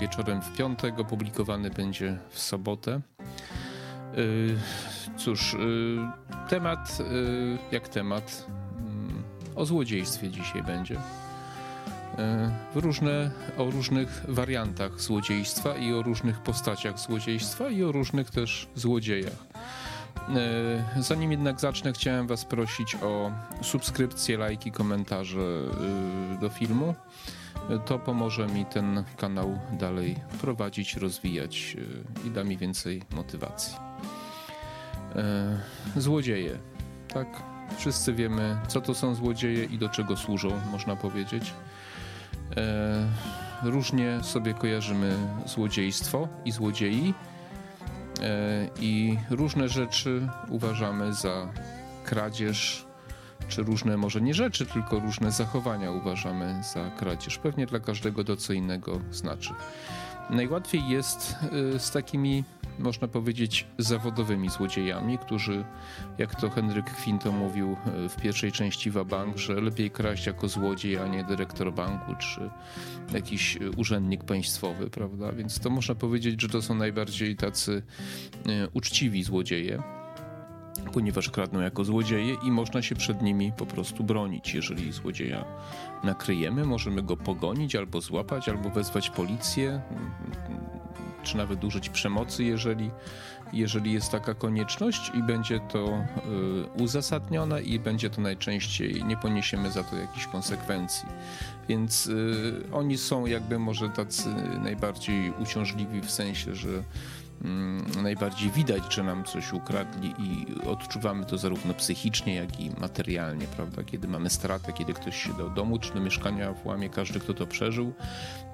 wieczorem w piątek, opublikowany będzie w sobotę. E, cóż, e, temat jak temat. Mm, o złodziejstwie dzisiaj będzie. W różne, o różnych wariantach złodziejstwa i o różnych postaciach złodziejstwa i o różnych też złodziejach. Zanim jednak zacznę, chciałem Was prosić o subskrypcję, lajki, komentarze do filmu. E, to pomoże mi ten kanał dalej prowadzić, rozwijać i da mi więcej motywacji. Złodzieje. Tak, wszyscy wiemy, co to są złodzieje i do czego służą, można powiedzieć. Różnie sobie kojarzymy złodziejstwo i złodziei E, i różne rzeczy uważamy za kradzież, czy różne może nie rzeczy, tylko różne zachowania uważamy za kradzież. Pewnie dla każdego to co innego znaczy. Najłatwiej jest e, z takimi można powiedzieć, zawodowymi złodziejami, którzy, jak to Henryk Kwinto mówił e, w pierwszej części Wabank, że lepiej kraść jako złodziej, a nie dyrektor banku czy jakiś urzędnik państwowy, prawda? Więc to można powiedzieć, że to są najbardziej tacy uczciwi złodzieje ponieważ kradną jako złodzieje i można się przed nimi po prostu bronić. Jeżeli złodzieja nakryjemy, możemy go pogonić albo złapać, albo wezwać policję czy nawet użyć przemocy, jeżeli, jeżeli jest taka konieczność i będzie to y, uzasadnione i będzie to najczęściej, nie poniesiemy za to jakichś konsekwencji. Więc y, oni są jakby może tacy najbardziej uciążliwi w sensie, że najbardziej widać, że nam coś ukradli i odczuwamy to zarówno psychicznie, jak i materialnie, prawda? Kiedy mamy stratę, kiedy ktoś się do domu czy do mieszkania włamie, każdy, kto to przeżył,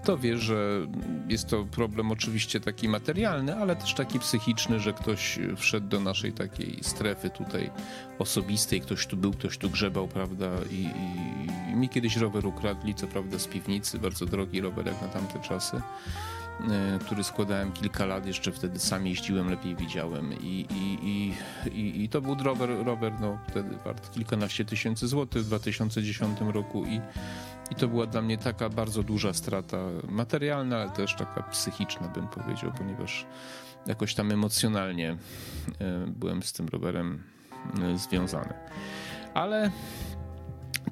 to wie, że jest to problem oczywiście taki materialny, ale też taki psychiczny, że ktoś wszedł do naszej takiej strefy tutaj osobistej, ktoś tu był, ktoś tu grzebał, prawda? I, i, i mi kiedyś rower ukradli, co prawda z piwnicy, bardzo drogi rower jak na tamte czasy. E, który składałem kilka lat, jeszcze wtedy sam jeździłem, lepiej widziałem i, i, i, i, to był rower, rower no, wtedy wart kilkanaście tysięcy złotych w 2010 roku i, i to była dla mnie taka bardzo duża strata materialna, ale też taka psychiczna bym powiedział, ponieważ jakoś tam emocjonalnie e, byłem z tym rowerem e, związany. Ale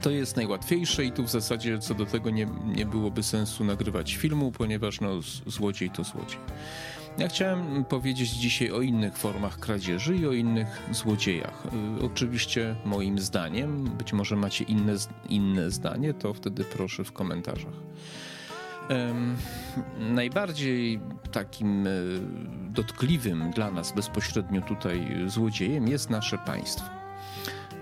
to jest najłatwiejsze i tu w zasadzie co do tego nie, nie byłoby sensu nagrywać filmu, ponieważ no, złodziej to złodziej. Ja chciałem powiedzieć dzisiaj o innych formach kradzieży i o innych złodziejach. Y, oczywiście moim zdaniem, być może macie inne, inne zdanie, to wtedy proszę w komentarzach. Najbardziej takim y, dotkliwym dla nas bezpośrednio tutaj złodziejem jest nasze państwo.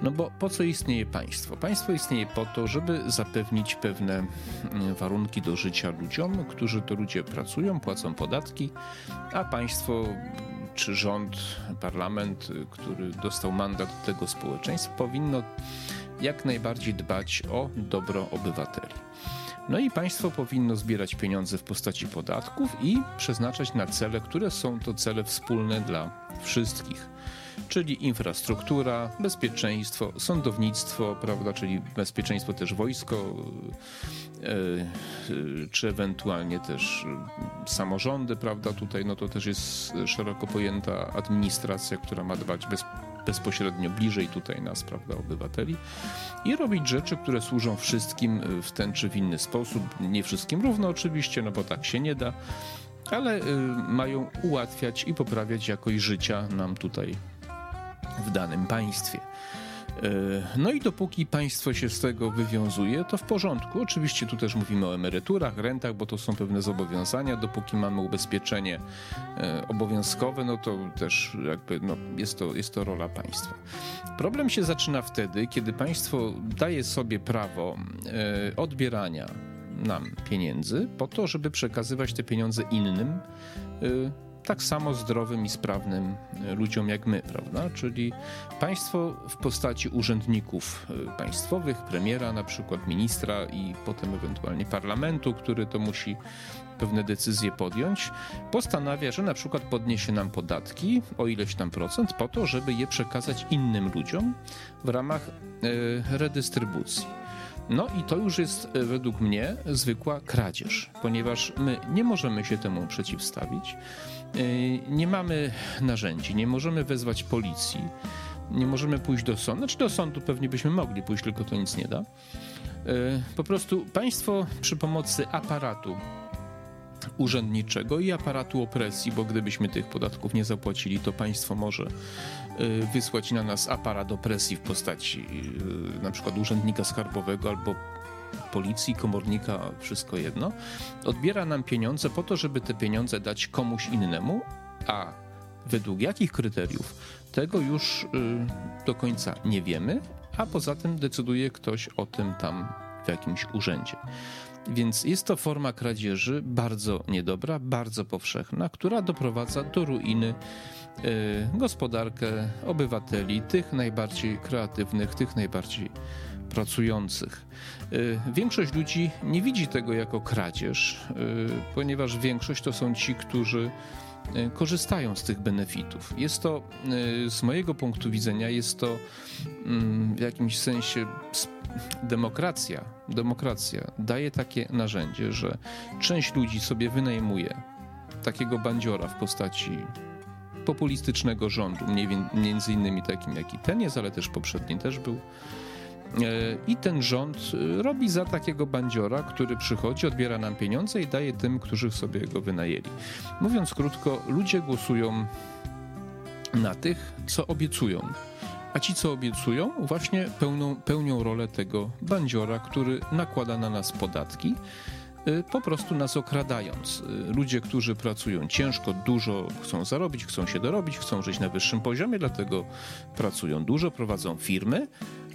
No bo po co istnieje państwo? Państwo istnieje po to, żeby zapewnić pewne mm, warunki do życia ludziom, którzy to ludzie pracują, płacą podatki, a państwo czy rząd, parlament, który dostał mandat tego społeczeństwa, powinno jak najbardziej dbać o dobro obywateli. No i państwo powinno zbierać pieniądze w postaci podatków i przeznaczać na cele, które są to cele wspólne dla wszystkich czyli infrastruktura, bezpieczeństwo, sądownictwo, prawda, czyli bezpieczeństwo też wojsko, e, e, czy ewentualnie też samorządy, prawda, tutaj no to też jest szeroko pojęta administracja, która ma dbać bez, bezpośrednio bliżej tutaj nas, prawda, obywateli i robić rzeczy, które służą wszystkim w ten czy w inny sposób, nie wszystkim równo oczywiście, no bo tak się nie da, ale y, mają ułatwiać i poprawiać jakość życia nam tutaj w danym państwie. E, no i dopóki państwo się z tego wywiązuje, to w porządku. Oczywiście tu też mówimy o emeryturach, rentach, bo to są pewne zobowiązania. Dopóki mamy ubezpieczenie e, obowiązkowe, no to też jakby no, jest, to, jest to rola państwa. Problem się zaczyna wtedy, kiedy państwo daje sobie prawo e, odbierania nam pieniędzy po to, żeby przekazywać te pieniądze innym tak samo zdrowym i sprawnym ludziom jak my, prawda? Czyli państwo w postaci urzędników państwowych, premiera, na przykład ministra i potem ewentualnie parlamentu, który to musi pewne decyzje podjąć, postanawia, że na przykład podniesie nam podatki o ileś tam procent po to, żeby je przekazać innym ludziom w ramach e, redystrybucji. No i to już jest e, według mnie zwykła kradzież, ponieważ my nie możemy się temu przeciwstawić, e, nie mamy narzędzi, nie możemy wezwać policji, nie możemy pójść do sądu, znaczy do sądu pewnie byśmy mogli pójść, tylko to nic nie da. Po prostu państwo przy pomocy aparatu urzędniczego i aparatu opresji, bo gdybyśmy tych podatków nie zapłacili, to państwo może y, wysłać na nas aparat opresji w postaci na przykład urzędnika skarbowego albo policji, komornika, wszystko jedno. Odbiera nam pieniądze po to, żeby te pieniądze dać komuś innemu, a według jakich kryteriów, tego już y, do końca nie wiemy, a poza tym decyduje ktoś o tym tam w jakimś urzędzie. Więc jest to forma kradzieży bardzo niedobra, bardzo powszechna, która doprowadza do ruiny y, gospodarkę obywateli, tych najbardziej kreatywnych, tych najbardziej pracujących. Y, większość ludzi nie widzi tego jako kradzież, y, ponieważ większość to są ci, którzy korzystają z tych benefitów. Jest to, z mojego punktu widzenia, jest to mm, w jakimś sensie demokracja, demokracja daje takie narzędzie, że część ludzi sobie wynajmuje takiego bandziora w postaci populistycznego rządu, między innymi takim jaki ten jest, ale też poprzedni też był. E, I ten rząd e, robi za takiego bandziora, który przychodzi, odbiera nam pieniądze i daje tym, którzy sobie go wynajęli. Mówiąc krótko, ludzie głosują na tych, co obiecują a ci, co obiecują, właśnie pełną, pełnią rolę tego bandziora, który nakłada na nas podatki, y, po prostu nas okradając. Ludzie, którzy pracują ciężko, dużo chcą zarobić, chcą się dorobić, chcą żyć na wyższym poziomie, dlatego pracują dużo, prowadzą firmy.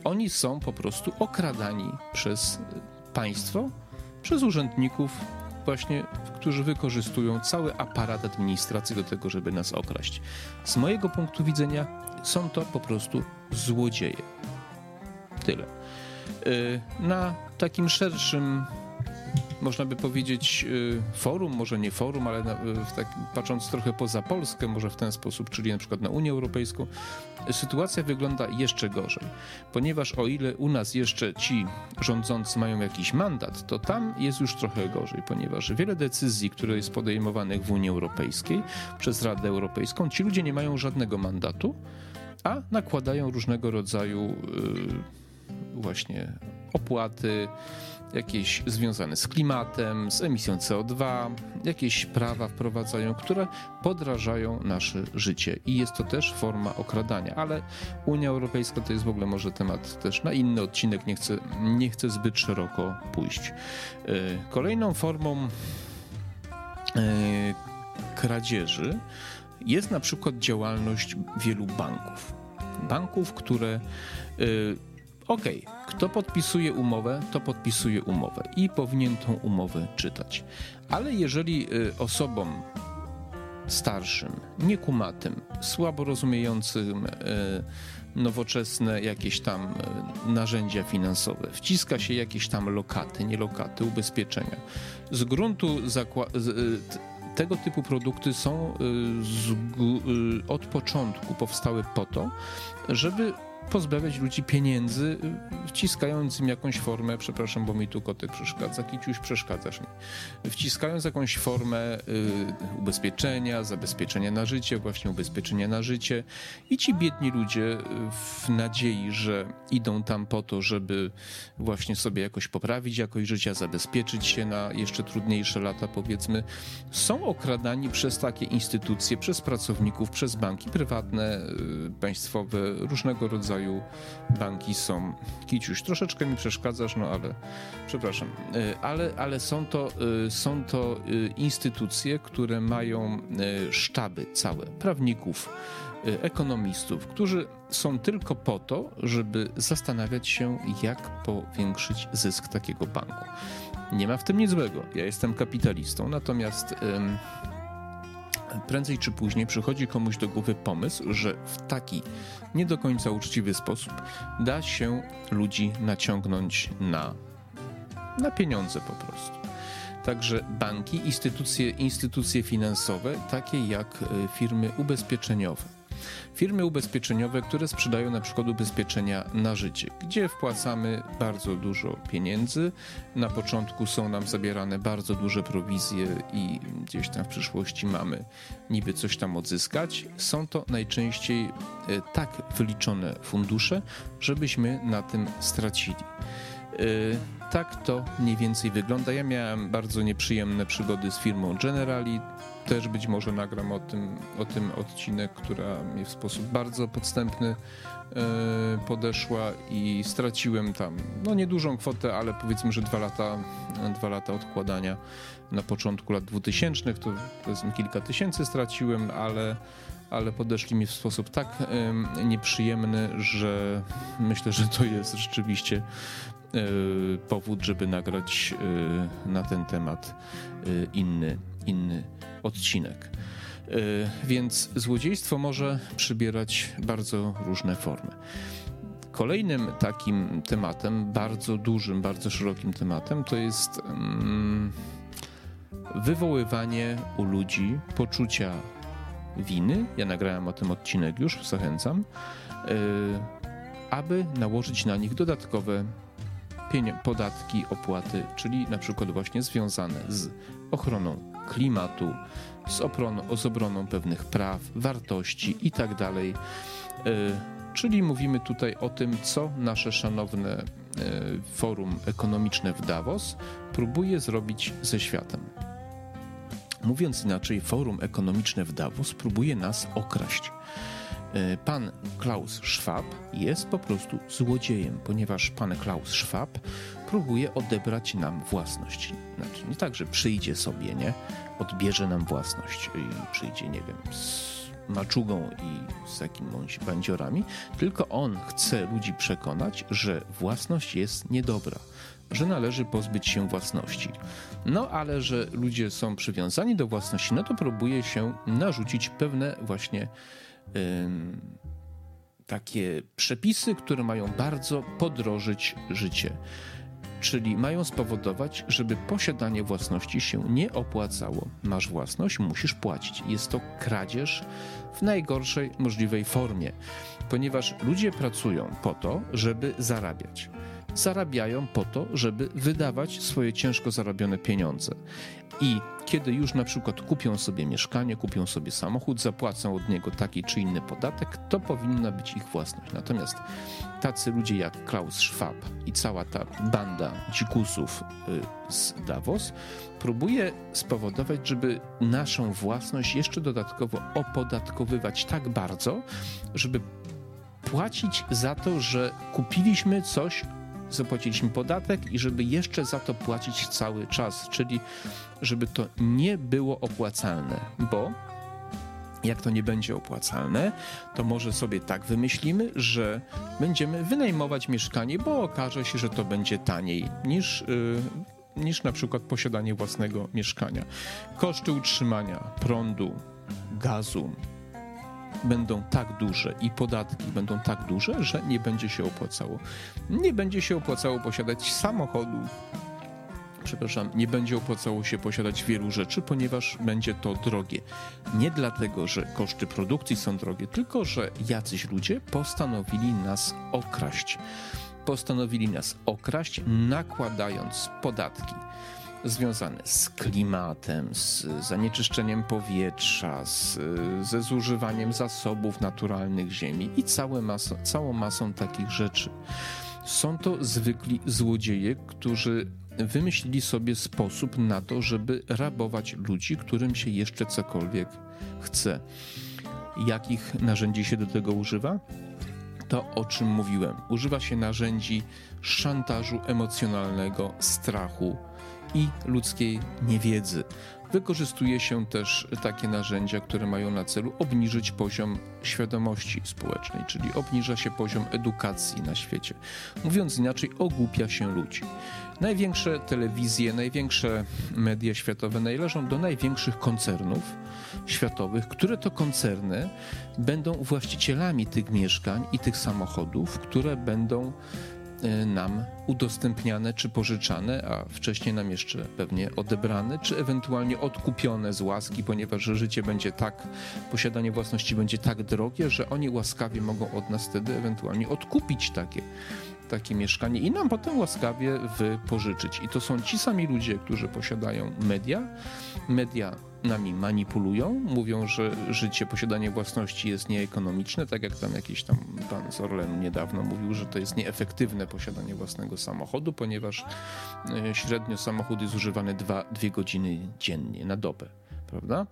Oni są po prostu okradani przez państwo, przez urzędników, właśnie, którzy wykorzystują cały aparat administracji do tego, żeby nas okraść. Z mojego punktu widzenia są to po prostu złodzieje. Tyle. Y, na takim szerszym można by powiedzieć, y, forum, może nie forum, ale y, tak, patrząc trochę poza Polskę, może w ten sposób, czyli na przykład na Unię Europejską, sytuacja wygląda jeszcze gorzej. Ponieważ o ile u nas jeszcze ci rządzący mają jakiś mandat, to tam jest już trochę gorzej, ponieważ wiele decyzji, które jest podejmowanych w Unii Europejskiej przez Radę Europejską, ci ludzie nie mają żadnego mandatu, a nakładają różnego rodzaju yy, właśnie opłaty, jakieś związane z klimatem, z emisją CO2, jakieś prawa wprowadzają, które podrażają nasze życie. I jest to też forma okradania, ale Unia Europejska to jest w ogóle może temat też na inny odcinek, nie chcę, nie chcę zbyt szeroko pójść. E, kolejną formą e, kradzieży jest na przykład działalność wielu banków. Banków, które e, Okej, okay. kto podpisuje umowę, to podpisuje umowę i powinien tą umowę czytać. Ale jeżeli y, osobom starszym, niekumatym, słabo rozumiejącym y, nowoczesne jakieś tam y, narzędzia finansowe, wciska się jakieś tam lokaty, nie lokaty, ubezpieczenia. Z gruntu tego typu produkty są od początku powstały po to, żeby pozbawiać ludzi pieniędzy, y, wciskając im jakąś formę, przepraszam, bo mi tu kotek przeszkadza, kiciuś przeszkadzasz mi, wciskając jakąś formę y, ubezpieczenia, zabezpieczenia na życie, właśnie ubezpieczenia na życie. I ci biedni ludzie y, w nadziei, że idą tam po to, żeby właśnie sobie jakoś poprawić jakość życia, zabezpieczyć się na jeszcze trudniejsze lata, powiedzmy, są okradani przez takie instytucje, przez pracowników, przez banki prywatne, y, państwowe, różnego rodzaju rodzaju banki są. Kiciuś, troszeczkę mi przeszkadzasz, no ale przepraszam. E, ale, ale są, to, e, są to e, instytucje, które mają sztaby całe prawników, ekonomistów, którzy są tylko po to, żeby zastanawiać się, jak powiększyć zysk takiego banku. Nie ma w tym nic złego. Ja jestem kapitalistą, natomiast prędzej czy później przychodzi komuś do głowy pomysł, że w taki nie do końca uczciwy sposób da się ludzi naciągnąć na, na pieniądze po prostu. Także banki, instytucje, instytucje finansowe, takie jak e, firmy ubezpieczeniowe. Firmy ubezpieczeniowe, które sprzedają na przykład ubezpieczenia na życie, gdzie wpłacamy bardzo dużo pieniędzy. Na początku są nam zabierane bardzo duże prowizje i gdzieś tam w przyszłości mamy niby coś tam odzyskać. Są to najczęściej e, tak wyliczone fundusze, żebyśmy na tym stracili. E, tak to mniej więcej wygląda. Ja miałem bardzo nieprzyjemne przygody z firmą Generali. Też być może nagram o tym, o tym odcinek, która mi w sposób bardzo podstępny e, podeszła i straciłem tam no niedużą kwotę, ale powiedzmy, że dwa lata, dwa lata odkładania na początku lat 2000 to powiedzmy kilka tysięcy straciłem, ale, ale podeszli mi w sposób tak nieprzyjemny, że myślę, że to jest rzeczywiście E, powód, żeby nagrać e, na ten temat inny, inny odcinek. Więc złodziejstwo może przybierać bardzo różne formy. Kolejnym takim tematem, bardzo dużym, bardzo szerokim tematem, to jest mm, wywoływanie u ludzi poczucia winy. Ja nagrałem o tym odcinek już, zachęcam, aby nałożyć na nich dodatkowe podatki, opłaty, czyli na przykład właśnie związane z ochroną klimatu, z, obroną, z obroną pewnych praw, wartości itd. Tak e, czyli mówimy tutaj o tym, co nasze szanowne e, forum ekonomiczne w Davos próbuje zrobić ze światem. Mówiąc inaczej, forum ekonomiczne w Davos próbuje nas okraść. E, pan Klaus Schwab jest po prostu złodziejem, ponieważ pan Klaus Schwab próbuje odebrać nam własność. Znaczy, nie tak, że przyjdzie sobie, nie? Odbierze nam własność i przyjdzie, nie wiem, z maczugą i z jakimiś bandziorami, tylko on chce ludzi przekonać, że własność jest niedobra, że należy pozbyć się własności. No ale że ludzie są przywiązani do własności, no to próbuje się narzucić pewne właśnie takie przepisy, które mają bardzo podrożyć życie. Czyli mają spowodować, żeby posiadanie własności się nie opłacało. Masz własność, musisz płacić. Jest to kradzież w najgorszej możliwej formie, ponieważ ludzie pracują po to, żeby zarabiać zarabiają po to, żeby wydawać swoje ciężko zarobione pieniądze. I kiedy już na przykład kupią sobie mieszkanie, kupią sobie samochód, zapłacą od niego taki czy inny podatek, to powinna być ich własność. Natomiast tacy ludzie jak Klaus Schwab i cała ta banda dzikusów y, z Davos próbuje spowodować, żeby naszą własność jeszcze dodatkowo opodatkowywać tak bardzo, żeby płacić za to, że kupiliśmy coś, zapłaciliśmy podatek i żeby jeszcze za to płacić cały czas, czyli żeby to nie było opłacalne, bo jak to nie będzie opłacalne, to może sobie tak wymyślimy, że będziemy wynajmować mieszkanie, bo okaże się, że to będzie taniej niż, yy, niż na przykład posiadanie własnego mieszkania. Koszty utrzymania prądu, gazu, będą tak duże i podatki będą tak duże, że nie będzie się opłacało. Nie będzie się opłacało posiadać samochodu, przepraszam, nie będzie opłacało się posiadać wielu rzeczy, ponieważ będzie to drogie. Nie dlatego, że koszty produkcji są drogie, tylko że jacyś ludzie postanowili nas okraść. Postanowili nas okraść, nakładając podatki związane z klimatem, z zanieczyszczeniem powietrza, z, ze zużywaniem zasobów naturalnych ziemi i całe maso, całą masą takich rzeczy. Są to zwykli złodzieje, którzy wymyślili sobie sposób na to, żeby rabować ludzi, którym się jeszcze cokolwiek chce. Jakich narzędzi się do tego używa? To, o czym mówiłem. Używa się narzędzi szantażu emocjonalnego, strachu, i ludzkiej niewiedzy. Wykorzystuje się też takie narzędzia, które mają na celu obniżyć poziom świadomości społecznej, czyli obniża się poziom edukacji na świecie. Mówiąc inaczej, ogłupia się ludzi. Największe telewizje, największe media światowe należą do największych koncernów światowych, które to koncerny będą właścicielami tych mieszkań i tych samochodów, które będą nam udostępniane czy pożyczane, a wcześniej nam jeszcze pewnie odebrane, czy ewentualnie odkupione z łaski, ponieważ życie będzie tak, posiadanie własności będzie tak drogie, że oni łaskawie mogą od nas wtedy ewentualnie odkupić takie takie mieszkanie i nam potem łaskawie wypożyczyć. I to są ci sami ludzie, którzy posiadają media. Media nami manipulują, mówią, że życie, posiadanie własności jest nieekonomiczne, tak jak tam jakiś tam pan z Orlenu niedawno mówił, że to jest nieefektywne posiadanie własnego samochodu, ponieważ e, średnio samochód jest używany dwa, dwie godziny dziennie na dobę prawda?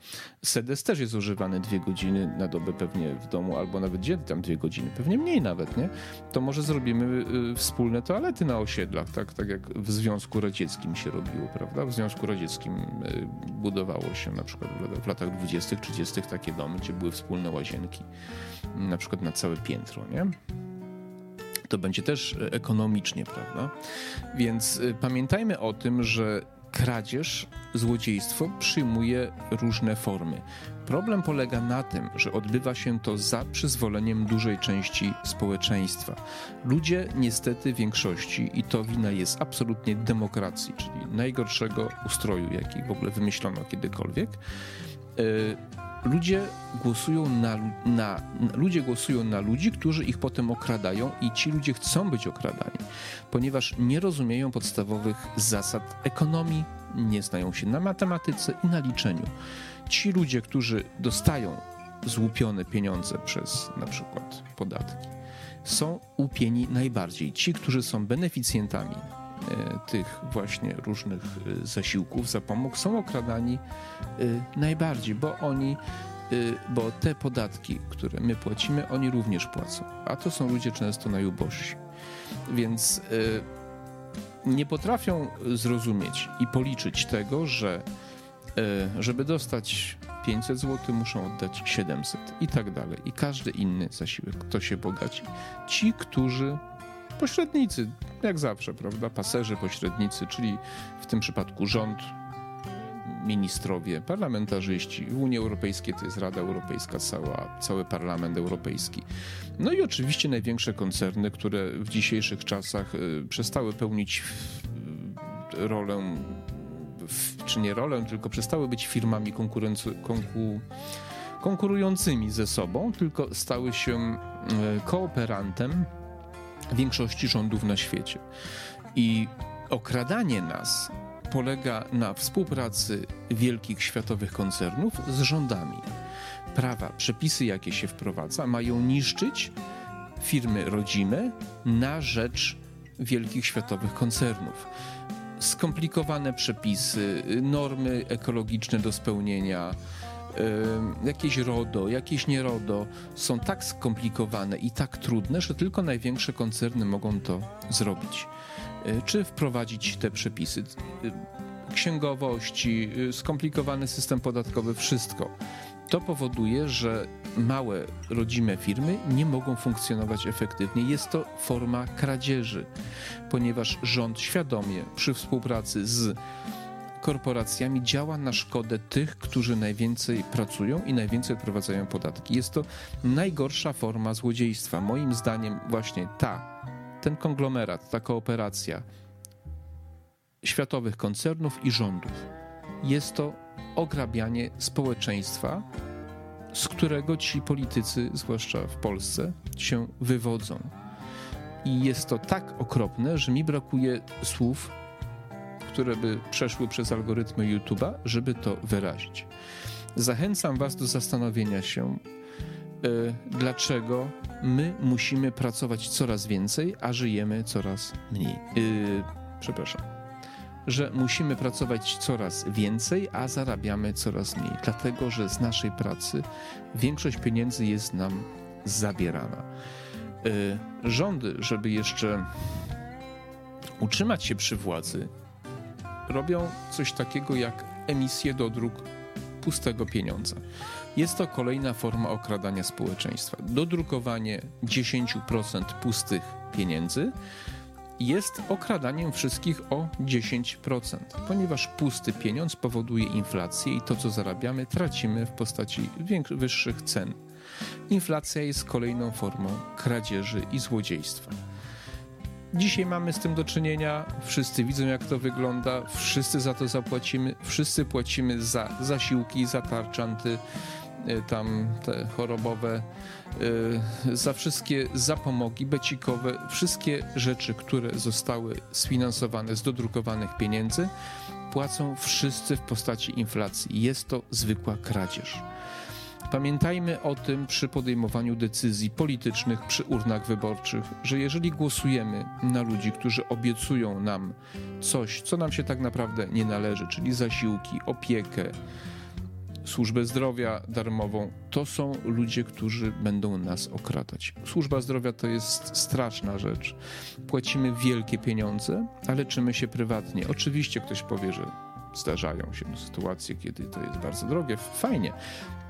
Sedes też jest używany dwie godziny na dobę pewnie w domu, albo nawet gdzie tam dwie godziny, pewnie mniej nawet, nie? To może zrobimy y, wspólne toalety na osiedlach, tak, tak jak w Związku Radzieckim się robiło, prawda? W Związku Radzieckim y, budowało się na przykład w latach 20., 30. takie domy, gdzie były wspólne łazienki, na przykład na całe piętro, nie? to będzie też y, ekonomicznie, prawda? Więc pamiętajmy o tym, że kradzież, złodziejstwo przyjmuje różne formy. Problem polega na tym, że odbywa się to za przyzwoleniem dużej części społeczeństwa. Ludzie niestety większości, i to wina jest absolutnie demokracji, czyli najgorszego ustroju, jaki w ogóle wymyślono kiedykolwiek, yy, ludzie głosują na, na, ludzie głosują na ludzi, którzy ich potem okradają i ci ludzie chcą być okradani, ponieważ nie rozumieją podstawowych zasad ekonomii, nie znają się na matematyce i na liczeniu. Ci ludzie, którzy dostają złupione pieniądze przez na przykład podatki, są łupieni najbardziej. Ci, którzy są beneficjentami tych właśnie różnych e, zasiłków, zapomóg są okradani e, najbardziej, bo oni, bo te podatki, które my płacimy, oni również płacą, a to są ludzie często najubożsi. Więc nie potrafią zrozumieć i policzyć tego, że żeby dostać 500 zł, muszą oddać 700 i tak dalej. I każdy inny zasiłek, kto się bogaci. Ci, którzy pośrednicy, jak zawsze, prawda? Paserzy, pośrednicy, czyli w tym przypadku rząd, ministrowie, parlamentarzyści. W Unii Europejskiej to jest Rada Europejska, cała, cały Parlament Europejski. No i oczywiście największe koncerny, które w dzisiejszych czasach y, przestały pełnić rolę, czy nie rolę, tylko przestały być firmami konku, konkurującymi ze sobą, tylko stały się y, kooperantem większości rządów na świecie. I okradanie nas polega na współpracy wielkich światowych koncernów z rządami. Prawa, przepisy, jakie się wprowadza, mają niszczyć firmy rodzime na rzecz wielkich światowych koncernów. Skomplikowane przepisy, normy ekologiczne do spełnienia, jakieś RODO, jakieś nieRODO są tak skomplikowane i tak trudne, że tylko największe koncerny mogą to zrobić. E, czy wprowadzić te przepisy? E, księgowości, e, skomplikowany system podatkowy, wszystko. To powoduje, że małe, rodzime firmy nie mogą funkcjonować efektywnie. Jest to forma kradzieży, ponieważ rząd świadomie przy współpracy z korporacjami działa na szkodę tych, którzy najwięcej pracują i najwięcej odprowadzają podatki. Jest to najgorsza forma złodziejstwa. Moim zdaniem właśnie ta, ten konglomerat, ta kooperacja światowych koncernów i rządów. Jest to ograbianie społeczeństwa, z którego ci politycy, zwłaszcza w Polsce, się wywodzą. I jest to tak okropne, że mi brakuje słów, które by przeszły przez algorytmy YouTube'a, żeby to wyrazić. Zachęcam Was do zastanowienia się, yy, dlaczego my musimy pracować coraz więcej, a żyjemy coraz mniej. Yy, przepraszam. Że musimy pracować coraz więcej, a zarabiamy coraz mniej. Dlatego, że z naszej pracy większość pieniędzy jest nam zabierana. Yy, rządy, żeby jeszcze utrzymać się przy władzy, robią coś takiego jak emisję do dróg pustego pieniądza. Jest to kolejna forma okradania społeczeństwa. Dodrukowanie 10% pustych pieniędzy jest okradaniem wszystkich o 10%, ponieważ pusty pieniądz powoduje inflację i to, co zarabiamy, tracimy w postaci wyższych cen. Inflacja jest kolejną formą kradzieży i złodziejstwa. Dzisiaj mamy z tym do czynienia, wszyscy widzą jak to wygląda, wszyscy za to zapłacimy, wszyscy płacimy za zasiłki, za tarczanty, y, tam te chorobowe, y, za wszystkie zapomogi becikowe, wszystkie rzeczy, które zostały sfinansowane z dodrukowanych pieniędzy, płacą wszyscy w postaci inflacji. Jest to zwykła kradzież. Pamiętajmy o tym przy podejmowaniu decyzji politycznych przy urnach wyborczych, że jeżeli głosujemy na ludzi, którzy obiecują nam coś, co nam się tak naprawdę nie należy, czyli zasiłki, opiekę, służbę zdrowia darmową, to są ludzie, którzy będą nas okradać. Służba zdrowia to jest straszna rzecz. Płacimy wielkie pieniądze, a leczymy się prywatnie. Oczywiście ktoś powie, że zdarzają się sytuacje, kiedy to jest bardzo drogie, fajnie,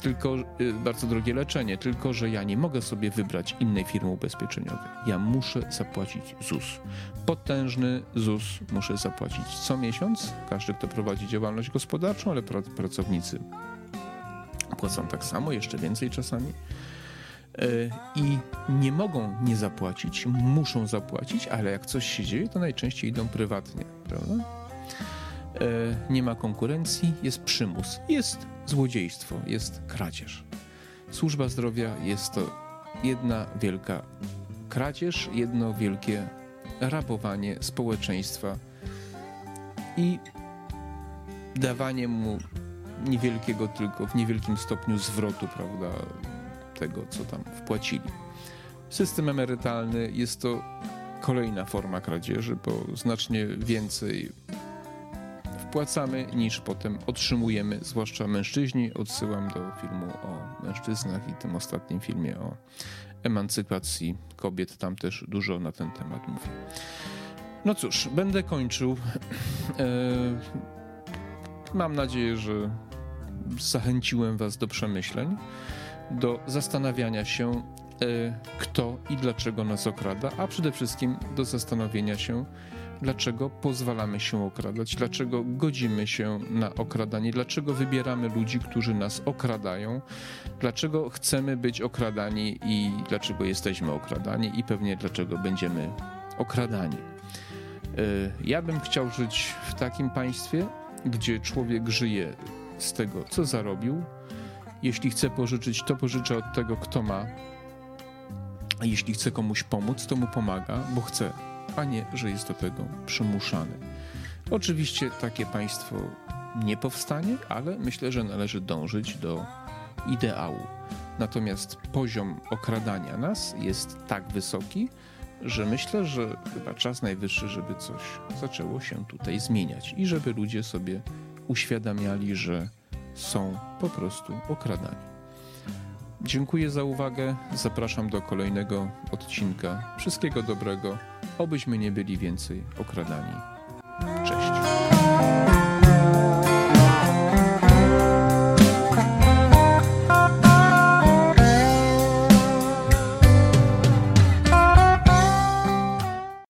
tylko y, bardzo drogie leczenie, tylko że ja nie mogę sobie wybrać innej firmy ubezpieczeniowej. Ja muszę zapłacić ZUS. Potężny ZUS muszę zapłacić co miesiąc. Każdy, kto prowadzi działalność gospodarczą, ale pracownicy płacą tak samo, jeszcze więcej czasami. Y, I nie mogą nie zapłacić, muszą zapłacić, ale jak coś się dzieje, to najczęściej idą prywatnie, prawda? E, nie ma konkurencji, jest przymus, jest złodziejstwo, jest kradzież. Służba zdrowia jest to jedna wielka kradzież, jedno wielkie rabowanie społeczeństwa i dawanie mu niewielkiego tylko w niewielkim stopniu zwrotu, prawda, tego, co tam wpłacili. System emerytalny jest to kolejna forma kradzieży, bo znacznie więcej wpłacamy niż potem otrzymujemy, zwłaszcza mężczyźni. Odsyłam do filmu o mężczyznach i tym ostatnim filmie o emancypacji kobiet. Tam też dużo na ten temat mówię. No cóż, będę kończył. E, mam nadzieję, że zachęciłem Was do przemyśleń, do zastanawiania się, e, kto i dlaczego nas okrada, a przede wszystkim do zastanowienia się, dlaczego pozwalamy się okradać, dlaczego godzimy się na okradanie, dlaczego wybieramy ludzi, którzy nas okradają, dlaczego chcemy być okradani i dlaczego jesteśmy okradani i pewnie dlaczego będziemy okradani. E, ja bym chciał żyć w takim państwie, gdzie człowiek żyje z tego, co zarobił. Jeśli chce pożyczyć, to pożycza od tego, kto ma. Jeśli chce komuś pomóc, to mu pomaga, bo chce a nie, że jest do tego przymuszany. Oczywiście takie państwo nie powstanie, ale myślę, że należy dążyć do ideału. Natomiast poziom okradania nas jest tak wysoki, że myślę, że chyba czas najwyższy, żeby coś zaczęło się tutaj zmieniać i żeby ludzie sobie uświadamiali, że są po prostu okradani. Dziękuję za uwagę. Zapraszam do kolejnego odcinka. Wszystkiego dobrego, obyśmy nie byli więcej okradani